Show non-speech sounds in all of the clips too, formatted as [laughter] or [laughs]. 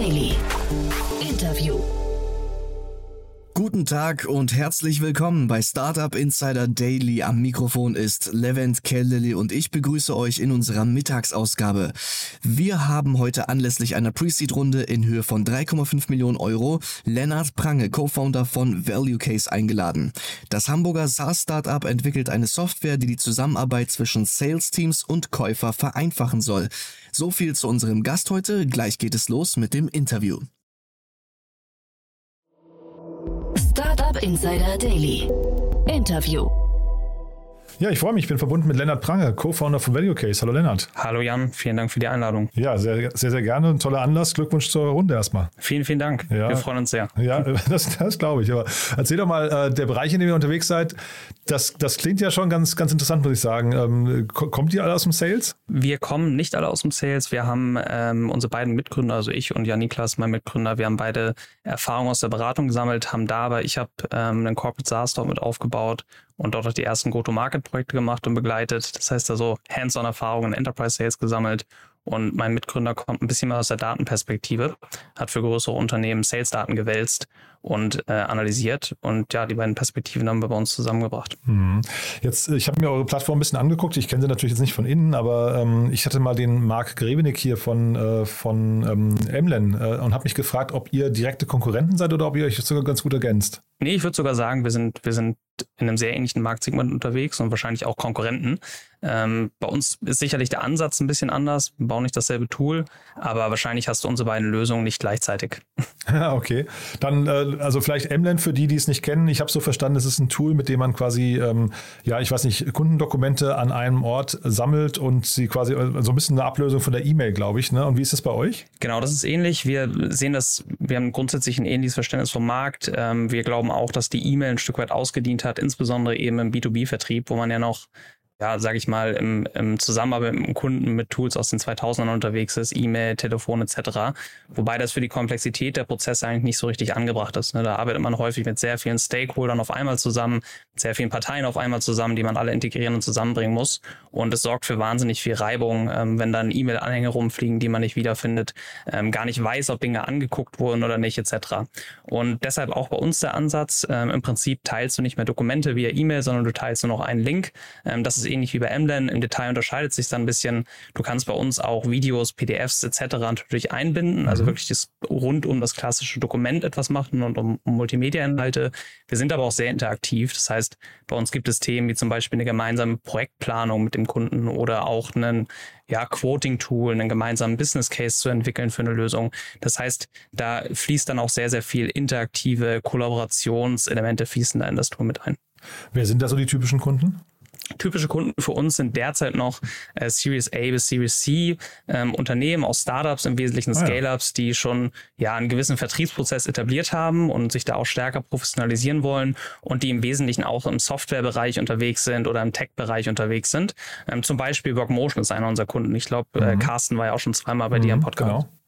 Daily. Guten Tag und herzlich willkommen bei Startup Insider Daily. Am Mikrofon ist Levent Kellele und ich begrüße euch in unserer Mittagsausgabe. Wir haben heute anlässlich einer Pre-Seed-Runde in Höhe von 3,5 Millionen Euro Lennart Prange, Co-Founder von Value Case, eingeladen. Das Hamburger SaaS-Startup entwickelt eine Software, die die Zusammenarbeit zwischen Sales-Teams und Käufer vereinfachen soll. So viel zu unserem Gast heute. Gleich geht es los mit dem Interview. Insider Daily. Interview. Ja, ich freue mich. Ich bin verbunden mit Lennart Prange, Co-Founder von Value Case. Hallo Lennart. Hallo Jan, vielen Dank für die Einladung. Ja, sehr, sehr, sehr gerne. Ein toller Anlass. Glückwunsch zur Runde erstmal. Vielen, vielen Dank. Ja. Wir freuen uns sehr. Ja, [laughs] das, das glaube ich. Aber erzähl doch mal, äh, der Bereich, in dem ihr unterwegs seid, das, das klingt ja schon ganz, ganz interessant, muss ich sagen. Ähm, kommt ihr alle aus dem Sales? Wir kommen nicht alle aus dem Sales. Wir haben ähm, unsere beiden Mitgründer, also ich und Jan Niklas, mein Mitgründer, wir haben beide Erfahrungen aus der Beratung gesammelt, haben da aber, ich habe ähm, einen Corporate SaaS dort mit aufgebaut und dort auch die ersten Go-to-Market-Projekte gemacht und begleitet. Das heißt also Hands-on-Erfahrungen in Enterprise Sales gesammelt. Und mein Mitgründer kommt ein bisschen mehr aus der Datenperspektive, hat für größere Unternehmen Sales-Daten gewälzt und äh, analysiert. Und ja, die beiden Perspektiven haben wir bei uns zusammengebracht. Mhm. Jetzt, ich habe mir eure Plattform ein bisschen angeguckt. Ich kenne sie natürlich jetzt nicht von innen, aber ähm, ich hatte mal den Marc Grevenick hier von, äh, von ähm, Emlen äh, und habe mich gefragt, ob ihr direkte Konkurrenten seid oder ob ihr euch sogar ganz gut ergänzt. Nee, ich würde sogar sagen, wir sind, wir sind in einem sehr ähnlichen Marktsegment unterwegs und wahrscheinlich auch Konkurrenten. Ähm, bei uns ist sicherlich der Ansatz ein bisschen anders. Wir bauen nicht dasselbe Tool, aber wahrscheinlich hast du unsere beiden Lösungen nicht gleichzeitig. [laughs] Okay. Dann, äh, also vielleicht Emland für die, die es nicht kennen. Ich habe so verstanden, es ist ein Tool, mit dem man quasi, ähm, ja, ich weiß nicht, Kundendokumente an einem Ort sammelt und sie quasi äh, so ein bisschen eine Ablösung von der E-Mail, glaube ich. Ne? Und wie ist das bei euch? Genau, das ist ähnlich. Wir sehen das, wir haben grundsätzlich ein ähnliches Verständnis vom Markt. Ähm, wir glauben auch, dass die E-Mail ein Stück weit ausgedient hat, insbesondere eben im B2B-Vertrieb, wo man ja noch ja, sage ich mal, im, im Zusammenarbeit mit dem Kunden mit Tools aus den 2000ern unterwegs ist, E-Mail, Telefon etc. Wobei das für die Komplexität der Prozesse eigentlich nicht so richtig angebracht ist. Ne? Da arbeitet man häufig mit sehr vielen Stakeholdern auf einmal zusammen, mit sehr vielen Parteien auf einmal zusammen, die man alle integrieren und zusammenbringen muss. Und es sorgt für wahnsinnig viel Reibung, ähm, wenn dann E-Mail-Anhänge rumfliegen, die man nicht wiederfindet, ähm, gar nicht weiß, ob Dinge angeguckt wurden oder nicht etc. Und deshalb auch bei uns der Ansatz, ähm, im Prinzip teilst du nicht mehr Dokumente via E-Mail, sondern du teilst nur noch einen Link. Ähm, das ist ähnlich wie bei Emlen. Im Detail unterscheidet sich dann ein bisschen. Du kannst bei uns auch Videos, PDFs etc. natürlich einbinden, also mhm. wirklich das rund um das klassische Dokument etwas machen und um, um Multimedia-Inhalte. Wir sind aber auch sehr interaktiv. Das heißt, bei uns gibt es Themen wie zum Beispiel eine gemeinsame Projektplanung mit dem Kunden oder auch einen ja, Quoting-Tool, einen gemeinsamen Business Case zu entwickeln für eine Lösung. Das heißt, da fließt dann auch sehr, sehr viel interaktive Kollaborationselemente fließen da in das Tool mit ein. Wer sind da so die typischen Kunden? Typische Kunden für uns sind derzeit noch äh, Series A bis Series C ähm, Unternehmen aus Startups, im Wesentlichen ah, Scale-Ups, die schon ja einen gewissen Vertriebsprozess etabliert haben und sich da auch stärker professionalisieren wollen und die im Wesentlichen auch im Softwarebereich unterwegs sind oder im Tech-Bereich unterwegs sind. Ähm, zum Beispiel Workmotion ist einer unserer Kunden. Ich glaube, äh, mhm. Carsten war ja auch schon zweimal bei mhm, dir im Podcast. Genau.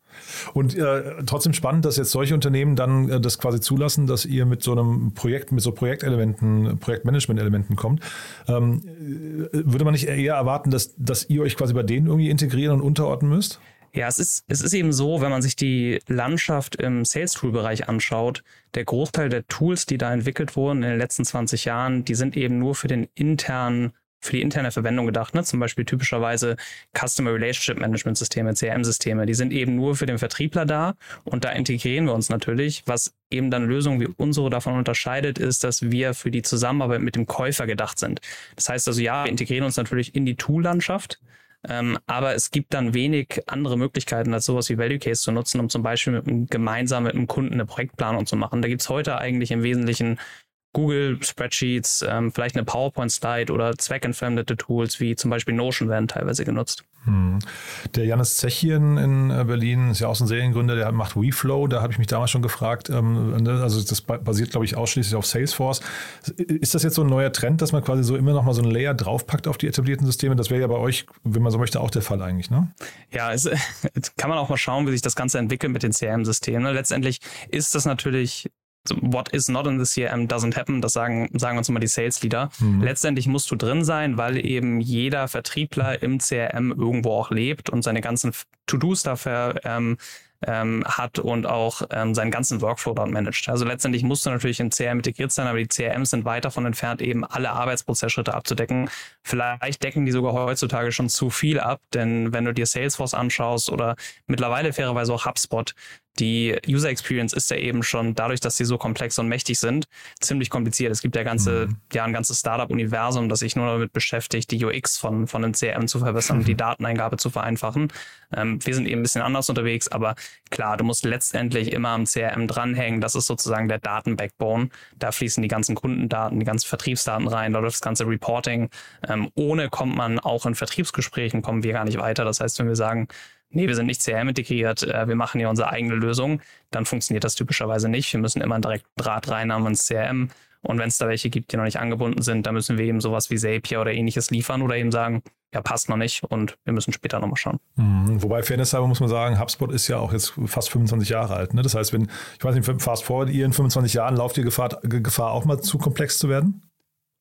Und äh, trotzdem spannend, dass jetzt solche Unternehmen dann äh, das quasi zulassen, dass ihr mit so einem Projekt, mit so Projektelementen, Projektmanagement-Elementen kommt. Ähm, äh, würde man nicht eher erwarten, dass, dass ihr euch quasi bei denen irgendwie integrieren und unterordnen müsst? Ja, es ist, es ist eben so, wenn man sich die Landschaft im Sales-Tool-Bereich anschaut, der Großteil der Tools, die da entwickelt wurden in den letzten 20 Jahren, die sind eben nur für den internen für die interne Verwendung gedacht. Ne? Zum Beispiel typischerweise Customer Relationship Management Systeme, CRM-Systeme. Die sind eben nur für den Vertriebler da und da integrieren wir uns natürlich. Was eben dann Lösungen wie unsere davon unterscheidet, ist, dass wir für die Zusammenarbeit mit dem Käufer gedacht sind. Das heißt also, ja, wir integrieren uns natürlich in die Tool-Landschaft. Ähm, aber es gibt dann wenig andere Möglichkeiten, als sowas wie Value Case zu nutzen, um zum Beispiel mit einem, gemeinsam mit einem Kunden eine Projektplanung zu machen. Da gibt's heute eigentlich im Wesentlichen Google Spreadsheets, ähm, vielleicht eine PowerPoint-Slide oder zweckentfremdete Tools wie zum Beispiel Notion werden teilweise genutzt. Hm. Der Janis Zechien in äh, Berlin ist ja auch ein Seriengründer, der macht WeFlow. Da habe ich mich damals schon gefragt. Ähm, ne, also das basiert, glaube ich, ausschließlich auf Salesforce. Ist das jetzt so ein neuer Trend, dass man quasi so immer noch mal so ein Layer draufpackt auf die etablierten Systeme? Das wäre ja bei euch, wenn man so möchte, auch der Fall eigentlich, ne? Ja, es, [laughs] kann man auch mal schauen, wie sich das Ganze entwickelt mit den CRM-Systemen. Letztendlich ist das natürlich what is not in the CRM doesn't happen, das sagen, sagen uns immer die Sales Leader. Mhm. Letztendlich musst du drin sein, weil eben jeder Vertriebler im CRM irgendwo auch lebt und seine ganzen To-Dos dafür ähm, ähm, hat und auch ähm, seinen ganzen Workflow dort managt. Also letztendlich musst du natürlich in CRM integriert sein, aber die CRMs sind weit davon entfernt, eben alle Arbeitsprozessschritte abzudecken. Vielleicht decken die sogar heutzutage schon zu viel ab, denn wenn du dir Salesforce anschaust oder mittlerweile fairerweise auch HubSpot, die User Experience ist ja eben schon dadurch, dass sie so komplex und mächtig sind, ziemlich kompliziert. Es gibt ja ganze, mhm. ja, ein ganzes Startup-Universum, das sich nur damit beschäftigt, die UX von, von einem CRM zu verbessern und die Dateneingabe zu vereinfachen. Ähm, wir sind eben ein bisschen anders unterwegs, aber klar, du musst letztendlich immer am CRM dranhängen. Das ist sozusagen der Daten-Backbone. Da fließen die ganzen Kundendaten, die ganzen Vertriebsdaten rein, da läuft das ganze Reporting. Ähm, ohne kommt man auch in Vertriebsgesprächen, kommen wir gar nicht weiter. Das heißt, wenn wir sagen, nee, wir sind nicht CRM integriert, äh, wir machen hier unsere eigene Lösung, dann funktioniert das typischerweise nicht. Wir müssen immer einen direkten Draht reinhaben ins CRM. Und wenn es da welche gibt, die noch nicht angebunden sind, dann müssen wir eben sowas wie Zapier oder ähnliches liefern oder eben sagen, ja, passt noch nicht und wir müssen später nochmal schauen. Mhm. Wobei, Fairness halber muss man sagen, HubSpot ist ja auch jetzt fast 25 Jahre alt. Ne? Das heißt, wenn, ich weiß nicht, fast forward, ihr in 25 Jahren lauft ihr Gefahr, Gefahr auch mal zu komplex zu werden?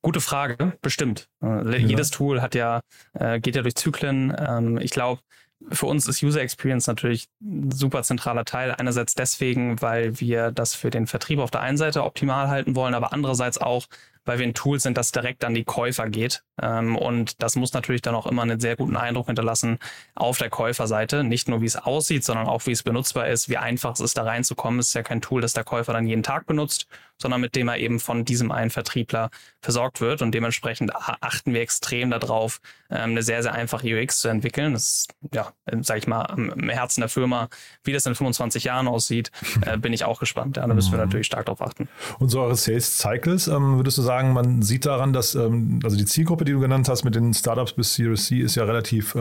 Gute Frage, bestimmt. Äh, ja. Jedes Tool hat ja, äh, geht ja durch Zyklen. Ähm, ich glaube, für uns ist User Experience natürlich ein super zentraler Teil. Einerseits deswegen, weil wir das für den Vertrieb auf der einen Seite optimal halten wollen, aber andererseits auch, weil wir ein Tool sind, das direkt an die Käufer geht. Ähm, und das muss natürlich dann auch immer einen sehr guten Eindruck hinterlassen auf der Käuferseite. Nicht nur, wie es aussieht, sondern auch, wie es benutzbar ist, wie einfach es ist, da reinzukommen. Es ist ja kein Tool, das der Käufer dann jeden Tag benutzt, sondern mit dem er eben von diesem einen Vertriebler versorgt wird. Und dementsprechend achten wir extrem darauf, ähm, eine sehr, sehr einfache UX zu entwickeln. Das ist, ja, sag ich mal, im Herzen der Firma. Wie das in 25 Jahren aussieht, [laughs] äh, bin ich auch gespannt. Ja, da müssen wir mhm. natürlich stark darauf achten. Und so eure Sales Cycles, ähm, würdest du sagen, man sieht daran, dass ähm, also die Zielgruppe, die du genannt hast mit den Startups bis Series C, ist ja relativ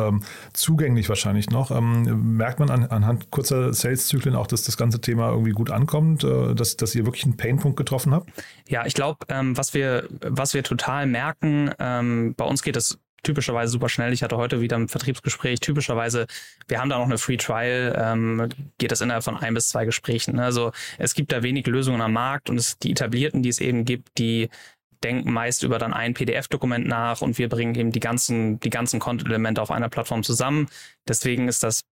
zugänglich wahrscheinlich noch. Merkt man an, anhand kurzer Sales-Zyklen auch, dass das ganze Thema irgendwie gut ankommt, äh, dass, dass ihr wirklich einen Painpunkt getroffen habt? Ja, ich glaube, ähm, was, wir, was wir total merken, ähm, bei uns geht es typischerweise super schnell. Ich hatte heute wieder ein Vertriebsgespräch. Typischerweise, wir haben da noch eine Free Trial, ähm, geht das innerhalb von ein bis zwei Gesprächen. Also es gibt da wenig Lösungen am Markt und es, die etablierten, die es eben gibt, die denken meist über dann ein PDF-Dokument nach und wir bringen eben die ganzen, die ganzen Content-Elemente auf einer Plattform zusammen. Deswegen ist das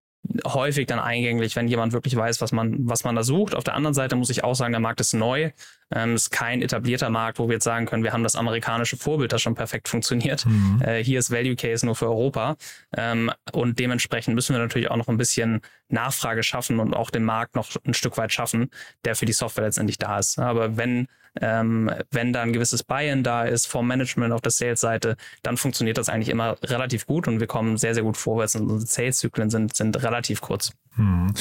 häufig dann eingänglich, wenn jemand wirklich weiß, was man, was man da sucht. Auf der anderen Seite muss ich auch sagen, der Markt ist neu. Ähm, ist kein etablierter Markt, wo wir jetzt sagen können, wir haben das amerikanische Vorbild, das schon perfekt funktioniert. Mhm. Äh, hier ist Value Case nur für Europa. Ähm, und dementsprechend müssen wir natürlich auch noch ein bisschen Nachfrage schaffen und auch den Markt noch ein Stück weit schaffen, der für die Software letztendlich da ist. Aber wenn ähm, wenn da ein gewisses Buy-in da ist vom Management auf der Sales-Seite, dann funktioniert das eigentlich immer relativ gut und wir kommen sehr, sehr gut vorwärts und unsere Sales-Zyklen sind, sind relativ kurz. Hm.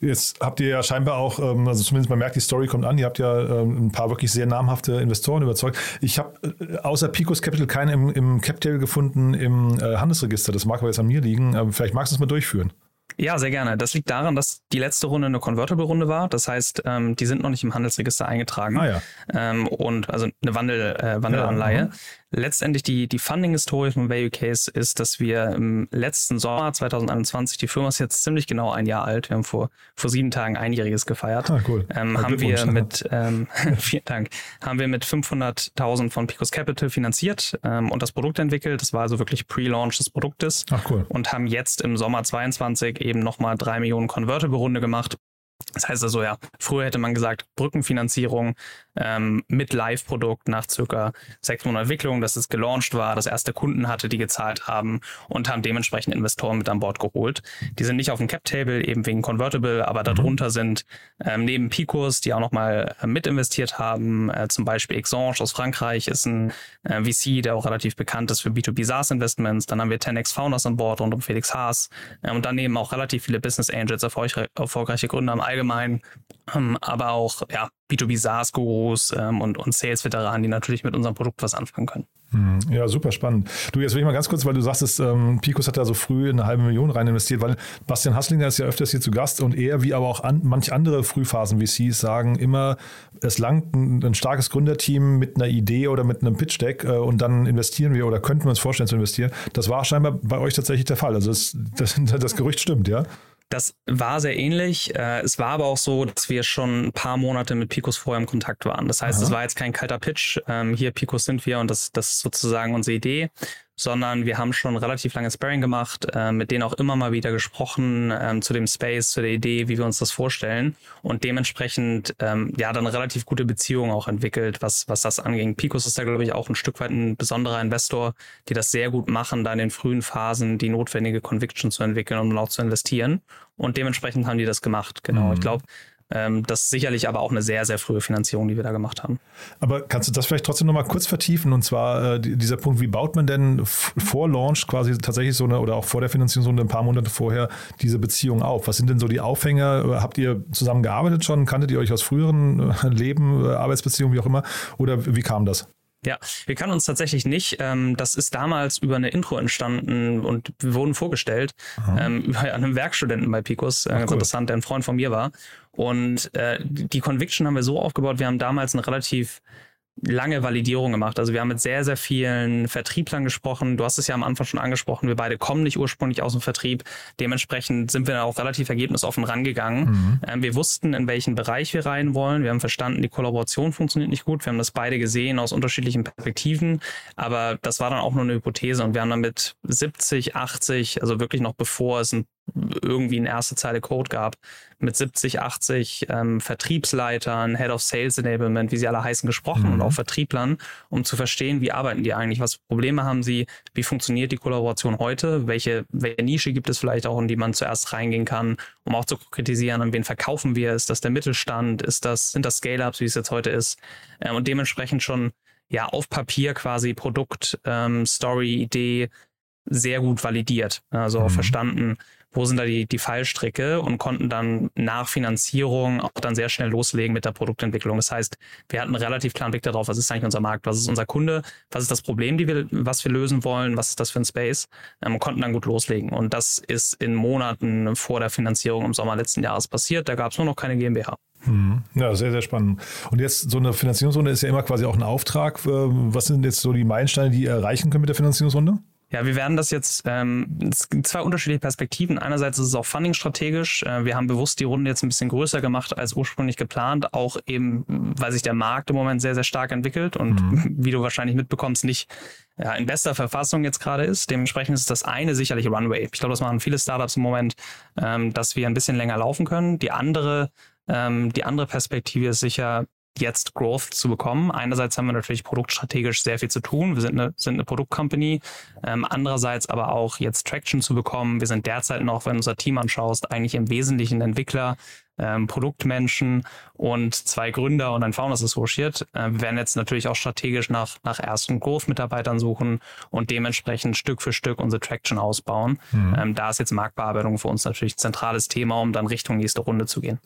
Jetzt habt ihr ja scheinbar auch, ähm, also zumindest man merkt, die Story kommt an, ihr habt ja ähm, ein paar wirklich sehr namhafte Investoren überzeugt. Ich habe äh, außer Picos Capital keinen im, im Captail gefunden im äh, Handelsregister. Das mag aber jetzt an mir liegen. Aber vielleicht magst du es mal durchführen. Ja, sehr gerne. Das liegt daran, dass die letzte Runde eine Convertible-Runde war. Das heißt, ähm, die sind noch nicht im Handelsregister eingetragen. Ah, ja. ähm, und also eine Wandel, äh, Wandelanleihe. Ja, Letztendlich die, die Funding-Historie von Value Case ist, dass wir im letzten Sommer 2021, die Firma ist jetzt ziemlich genau ein Jahr alt, wir haben vor, vor sieben Tagen einjähriges gefeiert, ah, cool. ähm, haben wir mit, ähm, [laughs] vielen Dank, haben wir mit 500.000 von Picos Capital finanziert ähm, und das Produkt entwickelt. Das war also wirklich Pre-Launch des Produktes. Ach, cool. Und haben jetzt im Sommer 22 eben nochmal drei Millionen Convertible-Runde gemacht das heißt also ja, früher hätte man gesagt, Brückenfinanzierung ähm, mit Live-Produkt nach circa sechs Monaten Entwicklung, dass es gelauncht war, dass erste Kunden hatte, die gezahlt haben und haben dementsprechend Investoren mit an Bord geholt. Die sind nicht auf dem Cap-Table, eben wegen Convertible, aber darunter mhm. sind ähm, neben Picos, die auch nochmal äh, mit investiert haben, äh, zum Beispiel Exange aus Frankreich ist ein äh, VC, der auch relativ bekannt ist für B2B SaaS-Investments. Dann haben wir 10x Founders an Bord rund um Felix Haas äh, und daneben auch relativ viele Business Angels, erfolgreiche, erfolgreiche Gründer am allgemein, ähm, aber auch ja, B2B SaaS-Gurus ähm, und, und Sales-Veteranen, die natürlich mit unserem Produkt was anfangen können. Hm, ja, super spannend. Du, jetzt will ich mal ganz kurz, weil du sagst, ähm, Picos hat da so früh eine halbe Million rein investiert, weil Bastian Hasslinger ist ja öfters hier zu Gast und er, wie aber auch an, manch andere Frühphasen-VCs sagen immer, es langt ein, ein, starkes Gründerteam mit einer Idee oder mit einem Pitch-Deck äh, und dann investieren wir oder könnten wir uns vorstellen zu investieren. Das war scheinbar bei euch tatsächlich der Fall. Also das, [laughs] das, das Gerücht stimmt, ja? Das war sehr ähnlich. Äh, es war aber auch so, dass wir schon ein paar Monate mit Picos vorher im Kontakt waren. Das heißt, Aha. es war jetzt kein kalter Pitch. Ähm, hier Picos sind wir und das, das ist sozusagen unsere Idee, sondern wir haben schon relativ lange Sparring gemacht, äh, mit denen auch immer mal wieder gesprochen ähm, zu dem Space, zu der Idee, wie wir uns das vorstellen und dementsprechend ähm, ja dann relativ gute Beziehungen auch entwickelt, was, was das anging. Picos ist da, glaube ich, auch ein Stück weit ein besonderer Investor, die das sehr gut machen, da in den frühen Phasen die notwendige Conviction zu entwickeln und auch zu investieren. Und dementsprechend haben die das gemacht. Genau. Mhm. Ich glaube, das ist sicherlich aber auch eine sehr, sehr frühe Finanzierung, die wir da gemacht haben. Aber kannst du das vielleicht trotzdem nochmal kurz vertiefen? Und zwar äh, dieser Punkt, wie baut man denn vor Launch quasi tatsächlich so eine oder auch vor der Finanzierungsrunde ein paar Monate vorher diese Beziehung auf? Was sind denn so die Aufhänger? Habt ihr zusammen gearbeitet schon? Kanntet ihr euch aus früheren äh, Leben, äh, Arbeitsbeziehungen, wie auch immer? Oder wie kam das? Ja, wir kannten uns tatsächlich nicht. Ähm, das ist damals über eine Intro entstanden und wir wurden vorgestellt ähm, [laughs] über einem Werkstudenten bei Picos, äh, ganz cool. interessant, der ein Freund von mir war. Und äh, die Conviction haben wir so aufgebaut, wir haben damals eine relativ lange Validierung gemacht. Also wir haben mit sehr, sehr vielen Vertrieblern gesprochen. Du hast es ja am Anfang schon angesprochen. Wir beide kommen nicht ursprünglich aus dem Vertrieb. Dementsprechend sind wir auch relativ ergebnisoffen rangegangen. Mhm. Ähm, wir wussten, in welchen Bereich wir rein wollen. Wir haben verstanden, die Kollaboration funktioniert nicht gut. Wir haben das beide gesehen aus unterschiedlichen Perspektiven. Aber das war dann auch nur eine Hypothese. Und wir haben dann mit 70, 80, also wirklich noch bevor es ein irgendwie eine erste Zeile Code gab, mit 70, 80 ähm, Vertriebsleitern, Head of Sales Enablement, wie sie alle heißen, gesprochen mhm. und auch Vertrieblern, um zu verstehen, wie arbeiten die eigentlich, was Probleme haben sie, wie funktioniert die Kollaboration heute, welche, welche Nische gibt es vielleicht auch, in die man zuerst reingehen kann, um auch zu kritisieren, an wen verkaufen wir, ist das der Mittelstand, ist das, sind das Scale-Ups, wie es jetzt heute ist, ähm, und dementsprechend schon ja auf Papier quasi Produkt, ähm, Story, Idee sehr gut validiert, also mhm. verstanden, wo sind da die, die Fallstricke und konnten dann nach Finanzierung auch dann sehr schnell loslegen mit der Produktentwicklung. Das heißt, wir hatten einen relativ klaren Blick darauf, was ist eigentlich unser Markt, was ist unser Kunde, was ist das Problem, die wir, was wir lösen wollen, was ist das für ein Space ähm, und konnten dann gut loslegen. Und das ist in Monaten vor der Finanzierung im Sommer letzten Jahres passiert. Da gab es nur noch keine GmbH. Hm. Ja, sehr, sehr spannend. Und jetzt so eine Finanzierungsrunde ist ja immer quasi auch ein Auftrag. Äh, was sind jetzt so die Meilensteine, die ihr erreichen könnt mit der Finanzierungsrunde? Ja, wir werden das jetzt, ähm, es gibt zwei unterschiedliche Perspektiven. Einerseits ist es auch funding-strategisch. Äh, wir haben bewusst die Runde jetzt ein bisschen größer gemacht als ursprünglich geplant, auch eben, weil sich der Markt im Moment sehr, sehr stark entwickelt und mhm. [laughs] wie du wahrscheinlich mitbekommst, nicht ja, in bester Verfassung jetzt gerade ist. Dementsprechend ist das eine sicherlich Runway. Ich glaube, das machen viele Startups im Moment, ähm, dass wir ein bisschen länger laufen können. Die andere ähm, die andere Perspektive ist sicher, jetzt Growth zu bekommen. Einerseits haben wir natürlich produktstrategisch sehr viel zu tun. Wir sind eine, sind eine Produktcompany. Ähm, andererseits aber auch jetzt Traction zu bekommen. Wir sind derzeit noch, wenn du unser Team anschaust, eigentlich im Wesentlichen Entwickler ähm, Produktmenschen und zwei Gründer und ein Founders Associate. Äh, wir werden jetzt natürlich auch strategisch nach, nach ersten Growth-Mitarbeitern suchen und dementsprechend Stück für Stück unsere Traction ausbauen. Mhm. Ähm, da ist jetzt Marktbearbeitung für uns natürlich ein zentrales Thema, um dann Richtung nächste Runde zu gehen.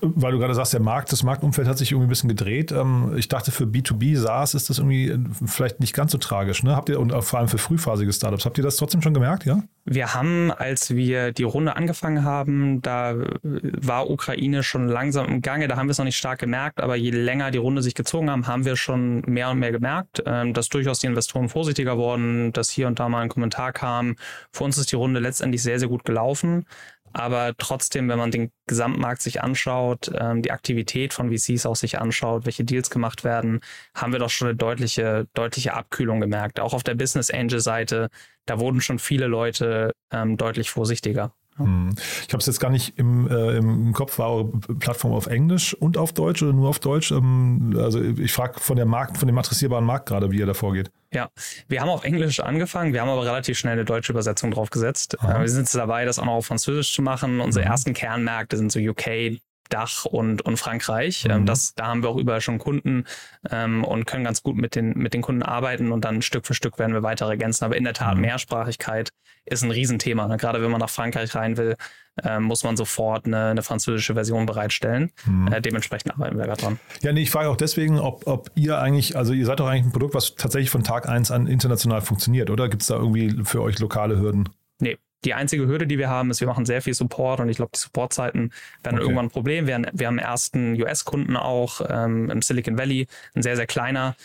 Weil du gerade sagst, der Markt, das Marktumfeld hat sich irgendwie ein bisschen gedreht. Ähm, ich dachte, für B2B SaaS ist das irgendwie äh, vielleicht nicht ganz so tragisch. Ne? Habt ihr, und vor allem für frühphasige Startups, habt ihr das trotzdem schon gemerkt, ja? Wir haben, als wir die Runde angefangen haben, da war Ukraine schon langsam im Gange. Da haben wir es noch nicht stark gemerkt, aber je länger die Runde sich gezogen haben, haben wir schon mehr und mehr gemerkt, ähm, dass durchaus die Investoren vorsichtiger wurden, dass hier und da mal ein Kommentar kam. Für uns ist die Runde letztendlich sehr, sehr gut gelaufen. Aber trotzdem, wenn man den Gesamtmarkt sich anschaut, ähm, die Aktivität von VCs auch sich anschaut, welche Deals gemacht werden, haben wir doch schon eine deutliche, deutliche Abkühlung gemerkt. Auch auf der Business Angel Seite, da wurden schon viele Leute ähm, deutlich vorsichtiger. Hm. Ich habe es jetzt gar nicht im, äh, im Kopf, war eure Plattform auf Englisch und auf Deutsch oder nur auf Deutsch? Ähm, also ich frage von der Markt, von dem adressierbaren Markt gerade, wie ihr da vorgeht. Ja, wir haben auf Englisch angefangen, wir haben aber relativ schnell eine deutsche Übersetzung draufgesetzt. Aha. Wir sind jetzt dabei, das auch noch auf Französisch zu machen. Unsere mhm. ersten Kernmärkte sind so UK, Dach und, und Frankreich. Ähm, mhm. das, da haben wir auch überall schon Kunden ähm, und können ganz gut mit den, mit den Kunden arbeiten und dann Stück für Stück werden wir weiter ergänzen. Aber in der Tat, mhm. Mehrsprachigkeit ist ein Riesenthema. Ne? Gerade wenn man nach Frankreich rein will, äh, muss man sofort eine, eine französische Version bereitstellen. Mhm. Äh, dementsprechend arbeiten wir gerade dran. Ja, nee, ich frage auch deswegen, ob, ob ihr eigentlich, also ihr seid doch eigentlich ein Produkt, was tatsächlich von Tag eins an international funktioniert, oder gibt es da irgendwie für euch lokale Hürden? Nee, die einzige Hürde, die wir haben, ist, wir machen sehr viel Support und ich glaube, die Supportzeiten werden okay. irgendwann ein Problem. Wir, wir haben ersten US-Kunden auch ähm, im Silicon Valley, ein sehr, sehr kleiner.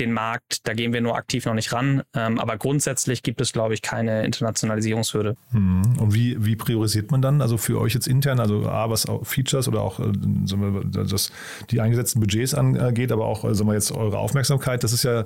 Den Markt, da gehen wir nur aktiv noch nicht ran. Ähm, aber grundsätzlich gibt es, glaube ich, keine Internationalisierungshürde. Hm. Und wie, wie priorisiert man dann? Also für euch jetzt intern, also A, was Features oder auch äh, wir, das, die eingesetzten Budgets angeht, aber auch, also sagen wir jetzt eure Aufmerksamkeit, das ist ja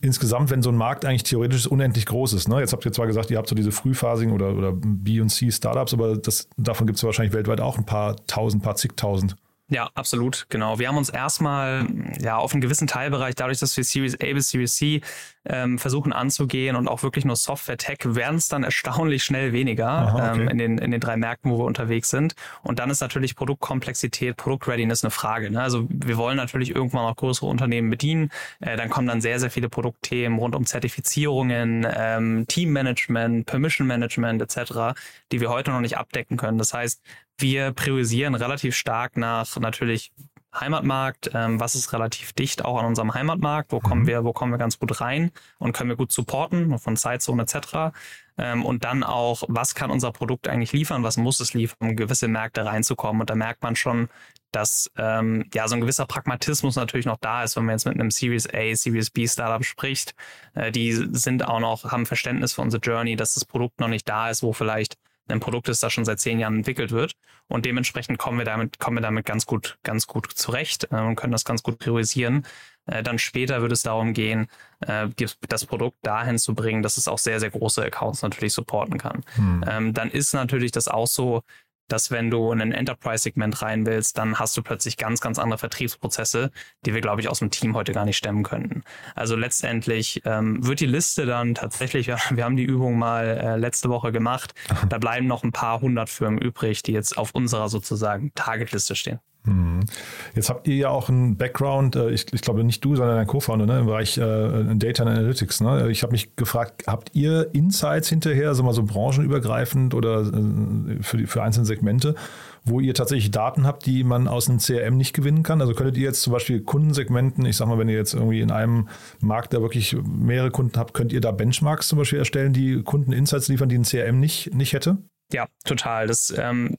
insgesamt, wenn so ein Markt eigentlich theoretisch unendlich groß ist. Ne? Jetzt habt ihr zwar gesagt, ihr habt so diese frühphasigen oder, oder B und C Startups, aber das, davon gibt es wahrscheinlich weltweit auch ein paar tausend, paar zigtausend. Ja, absolut, genau. Wir haben uns erstmal ja auf einen gewissen Teilbereich, dadurch, dass wir Series A bis Series C ähm, versuchen anzugehen und auch wirklich nur Software-Tech, werden es dann erstaunlich schnell weniger Aha, okay. ähm, in, den, in den drei Märkten, wo wir unterwegs sind. Und dann ist natürlich Produktkomplexität, Produktreadiness eine Frage. Ne? Also wir wollen natürlich irgendwann auch größere Unternehmen bedienen. Äh, dann kommen dann sehr, sehr viele Produktthemen rund um Zertifizierungen, ähm, Teammanagement, Permission Management etc., die wir heute noch nicht abdecken können. Das heißt, wir priorisieren relativ stark nach natürlich Heimatmarkt, ähm, was ist relativ dicht auch an unserem Heimatmarkt, wo kommen mhm. wir, wo kommen wir ganz gut rein und können wir gut supporten von Zeitzone etc. Ähm, und dann auch, was kann unser Produkt eigentlich liefern, was muss es liefern, um gewisse Märkte reinzukommen. Und da merkt man schon, dass ähm, ja so ein gewisser Pragmatismus natürlich noch da ist, wenn man jetzt mit einem Series A, Series B Startup spricht. Äh, die sind auch noch, haben Verständnis für unsere Journey, dass das Produkt noch nicht da ist, wo vielleicht ein Produkt ist, das schon seit zehn Jahren entwickelt wird. Und dementsprechend kommen wir damit, kommen wir damit ganz gut, ganz gut zurecht äh, und können das ganz gut priorisieren. Äh, dann später wird es darum gehen, äh, das Produkt dahin zu bringen, dass es auch sehr, sehr große Accounts natürlich supporten kann. Hm. Ähm, dann ist natürlich das auch so, dass wenn du in ein Enterprise-Segment rein willst, dann hast du plötzlich ganz, ganz andere Vertriebsprozesse, die wir, glaube ich, aus dem Team heute gar nicht stemmen könnten. Also letztendlich ähm, wird die Liste dann tatsächlich, [laughs] wir haben die Übung mal äh, letzte Woche gemacht, [laughs] da bleiben noch ein paar hundert Firmen übrig, die jetzt auf unserer sozusagen Targetliste stehen. Mhm. Jetzt habt ihr ja auch einen Background, äh, ich, ich glaube nicht du, sondern dein Co-Founder ne, im Bereich äh, Data Analytics. Ne? Ich habe mich gefragt, habt ihr Insights hinterher, also mal so branchenübergreifend oder äh, für, die, für einzelne Segmente, wo ihr tatsächlich Daten habt, die man aus einem CRM nicht gewinnen kann? Also könntet ihr jetzt zum Beispiel Kundensegmenten, ich sag mal, wenn ihr jetzt irgendwie in einem Markt da wirklich mehrere Kunden habt, könnt ihr da Benchmarks zum Beispiel erstellen, die Kunden Insights liefern, die ein CRM nicht, nicht hätte? Ja, total. Das, ähm,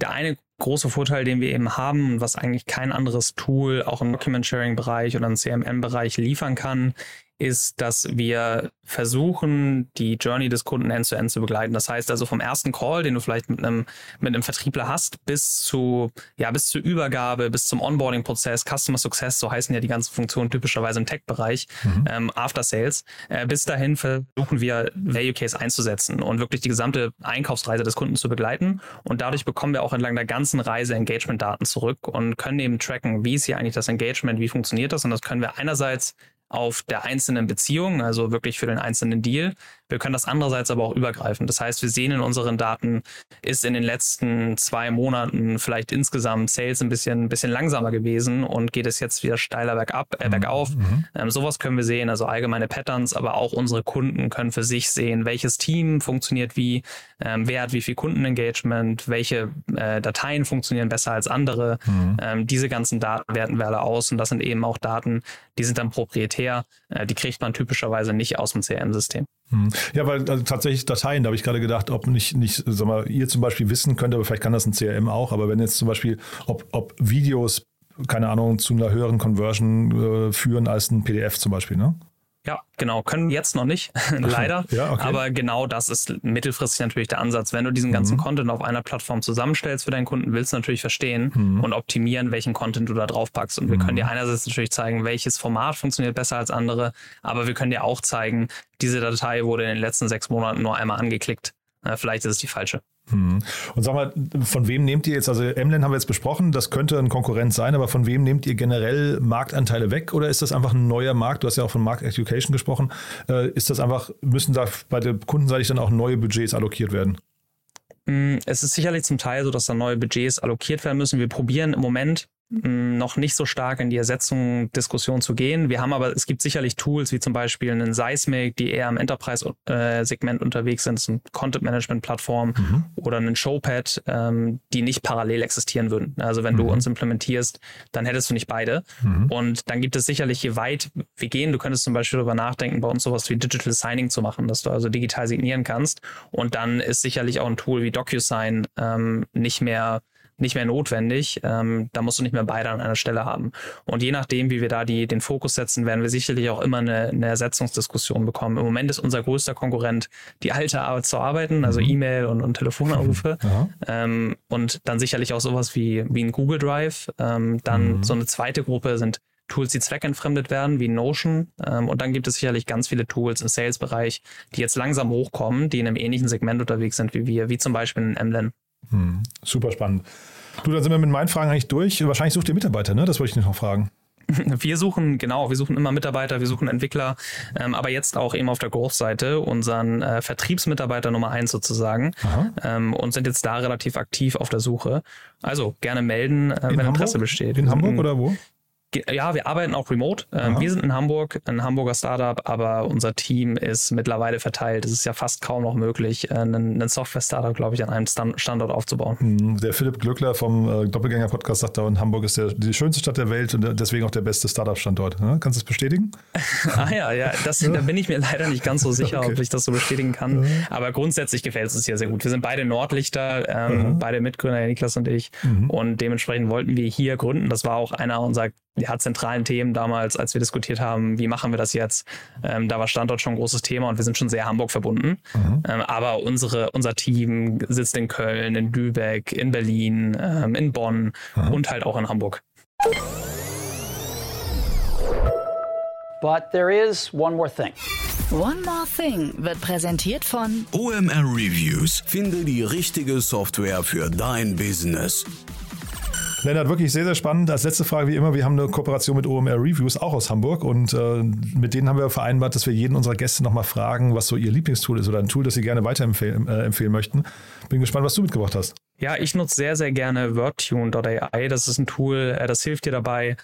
der eine große Vorteil, den wir eben haben, was eigentlich kein anderes Tool auch im Document-Sharing-Bereich oder im CMM-Bereich liefern kann, ist, dass wir versuchen, die Journey des Kunden end-to-end -end zu begleiten. Das heißt also vom ersten Call, den du vielleicht mit einem, mit einem Vertriebler hast, bis zu, ja, bis zur Übergabe, bis zum Onboarding-Prozess, Customer Success, so heißen ja die ganzen Funktionen typischerweise im Tech-Bereich, mhm. ähm, After Sales. Äh, bis dahin versuchen wir Value Case einzusetzen und wirklich die gesamte Einkaufsreise des Kunden zu begleiten. Und dadurch bekommen wir auch entlang der ganzen Reise Engagement-Daten zurück und können eben tracken, wie ist hier eigentlich das Engagement, wie funktioniert das. Und das können wir einerseits auf der einzelnen Beziehung, also wirklich für den einzelnen Deal. Wir können das andererseits aber auch übergreifen. Das heißt, wir sehen in unseren Daten, ist in den letzten zwei Monaten vielleicht insgesamt Sales ein bisschen, ein bisschen langsamer gewesen und geht es jetzt wieder steiler bergab, äh, bergauf. Mhm. mhm. Ähm, sowas können wir sehen, also allgemeine Patterns, aber auch unsere Kunden können für sich sehen, welches Team funktioniert wie, ähm, wer hat wie viel Kundenengagement, welche äh, Dateien funktionieren besser als andere. Mhm. Ähm, diese ganzen Daten werten wir alle aus und das sind eben auch Daten, die sind dann proprietär, äh, die kriegt man typischerweise nicht aus dem CRM-System. Hm. Ja, weil also tatsächlich Dateien, da habe ich gerade gedacht, ob nicht, nicht, sag mal, ihr zum Beispiel wissen könnt, aber vielleicht kann das ein CRM auch, aber wenn jetzt zum Beispiel, ob, ob Videos, keine Ahnung, zu einer höheren Conversion äh, führen als ein PDF zum Beispiel, ne? Ja, genau. Können jetzt noch nicht, [laughs] leider. ja, okay. Aber genau das ist mittelfristig natürlich der Ansatz. Wenn du diesen ganzen mhm. Content auf einer Plattform zusammenstellst für deinen Kunden, willst du natürlich verstehen mhm. und optimieren, welchen Content du da drauf packst. Und wir können mhm. dir einerseits natürlich zeigen, welches Format funktioniert besser als andere, aber wir können dir auch zeigen, diese Datei wurde in den letzten sechs Monaten nur einmal angeklickt. Vielleicht ist es die falsche. Hm. Und sag mal, von wem nehmt ihr jetzt, also Emlen haben wir jetzt besprochen, das könnte ein Konkurrent sein, aber von wem nehmt ihr generell Marktanteile weg oder ist das einfach ein neuer Markt? Du hast ja auch von Markt Education gesprochen. Äh, ist das einfach, müssen da bei der Kundenseite dann auch neue Budgets allokiert werden? Hm, es ist sicherlich zum Teil so, dass da neue Budgets allokiert werden müssen. Wir probieren im Moment noch nicht so stark in die Ersetzung Diskussion zu gehen. Wir haben aber, es gibt sicherlich Tools wie zum Beispiel einen Seismic, die eher im Enterprise-Segment unterwegs sind, so Content-Management-Plattform mhm. oder einen Showpad, ähm, die nicht parallel existieren würden. Also wenn mhm. du uns implementierst, dann hättest du nicht beide. Mhm. Und dann gibt es sicherlich, je weit wir gehen, du könntest zum Beispiel darüber nachdenken, bei uns sowas wie Digital Signing zu machen, dass du also digital signieren kannst. Und dann ist sicherlich auch ein Tool wie DocuSign ähm, nicht mehr nicht mehr notwendig. Ähm, da musst du nicht mehr beide an einer Stelle haben. Und je nachdem, wie wir da die, den Fokus setzen, werden wir sicherlich auch immer eine, eine Ersetzungsdiskussion bekommen. Im Moment ist unser größter Konkurrent die alte Art zu arbeiten, also mhm. E-Mail und, und Telefonanrufe. Mhm. Ähm, und dann sicherlich auch sowas wie, wie ein Google Drive. Ähm, dann mhm. so eine zweite Gruppe sind Tools, die zweckentfremdet werden, wie Notion. Ähm, und dann gibt es sicherlich ganz viele Tools im Sales-Bereich, die jetzt langsam hochkommen, die in einem ähnlichen Segment unterwegs sind wie wir, wie zum Beispiel in Emlen. Hm, super spannend. Du, dann sind wir mit meinen Fragen eigentlich durch. Wahrscheinlich sucht ihr Mitarbeiter, ne? Das wollte ich nicht noch fragen. [laughs] Wir suchen, genau, wir suchen immer Mitarbeiter, wir suchen Entwickler, ähm, aber jetzt auch eben auf der Growth-Seite unseren äh, Vertriebsmitarbeiter Nummer eins sozusagen ähm, und sind jetzt da relativ aktiv auf der Suche. Also gerne melden, äh, wenn Hamburg? Interesse besteht. In Hamburg oder wo? Ja, wir arbeiten auch remote. Ähm, wir sind in Hamburg, ein Hamburger Startup, aber unser Team ist mittlerweile verteilt. Es ist ja fast kaum noch möglich, äh, einen, einen Software-Startup, glaube ich, an einem Standort aufzubauen. Hm, der Philipp Glückler vom äh, Doppelgänger-Podcast sagt da, in Hamburg ist der, die schönste Stadt der Welt und deswegen auch der beste Startup-Standort. Ja, kannst du das bestätigen? [laughs] ah ja, ja, das, da bin ich mir leider nicht ganz so sicher, okay. ob ich das so bestätigen kann. Aber grundsätzlich gefällt es uns hier sehr gut. Wir sind beide Nordlichter, ähm, beide Mitgründer, Niklas und ich. Mhm. Und dementsprechend wollten wir hier gründen. Das war auch einer unserer ja, zentralen Themen damals, als wir diskutiert haben, wie machen wir das jetzt. Ähm, da war Standort schon ein großes Thema und wir sind schon sehr Hamburg verbunden. Mhm. Ähm, aber unsere, unser Team sitzt in Köln, in Lübeck, in Berlin, ähm, in Bonn mhm. und halt auch in Hamburg. But there is one more thing. One More Thing wird präsentiert von OMR Reviews. Finde die richtige Software für dein Business. Lennart, wirklich sehr, sehr spannend. Als letzte Frage, wie immer, wir haben eine Kooperation mit OMR Reviews, auch aus Hamburg. Und äh, mit denen haben wir vereinbart, dass wir jeden unserer Gäste nochmal fragen, was so ihr Lieblingstool ist oder ein Tool, das sie gerne weiterempfehlen äh, empfehlen möchten. Bin gespannt, was du mitgebracht hast. Ja, ich nutze sehr, sehr gerne WordTune.ai. Das ist ein Tool, äh, das hilft dir dabei,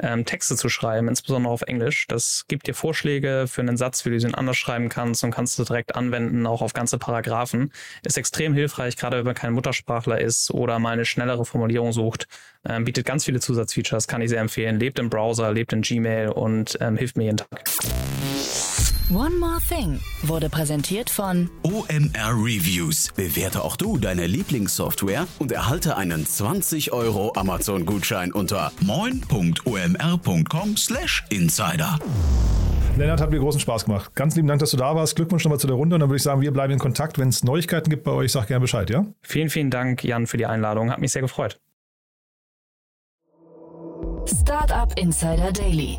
ähm, Texte zu schreiben, insbesondere auf Englisch. Das gibt dir Vorschläge für einen Satz, wie du ihn anders schreiben kannst und kannst du direkt anwenden, auch auf ganze Paragraphen. Ist extrem hilfreich, gerade wenn man kein Muttersprachler ist oder mal eine schnellere Formulierung sucht. Ähm, bietet ganz viele Zusatzfeatures, kann ich sehr empfehlen. Lebt im Browser, lebt in Gmail und ähm, hilft mir jeden Tag. One More Thing wurde präsentiert von OMR Reviews. Bewerte auch du deine Lieblingssoftware und erhalte einen 20 Euro Amazon-Gutschein unter moin.omr.com/insider. Lennart, hat mir großen Spaß gemacht. Ganz lieben Dank, dass du da warst. Glückwunsch nochmal zu der Runde und dann würde ich sagen, wir bleiben in Kontakt. Wenn es Neuigkeiten gibt bei euch, sag gerne Bescheid, ja? Vielen, vielen Dank, Jan, für die Einladung. Hat mich sehr gefreut. Startup Insider Daily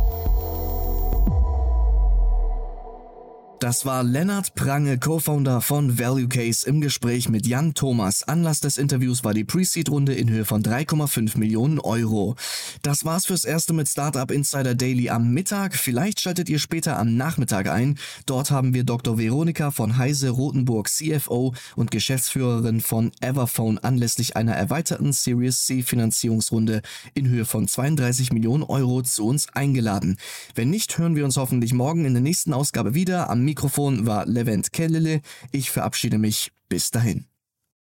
Das war Lennart Prange, Co-Founder von ValueCase im Gespräch mit Jan Thomas. Anlass des Interviews war die Pre-Seed-Runde in Höhe von 3,5 Millionen Euro. Das war's fürs Erste mit Startup Insider Daily am Mittag. Vielleicht schaltet ihr später am Nachmittag ein. Dort haben wir Dr. Veronika von Heise Rotenburg, CFO und Geschäftsführerin von Everphone anlässlich einer erweiterten Series C Finanzierungsrunde in Höhe von 32 Millionen Euro zu uns eingeladen. Wenn nicht, hören wir uns hoffentlich morgen in der nächsten Ausgabe wieder am Mikrofon war Levent Kellele. Ich verabschiede mich. Bis dahin.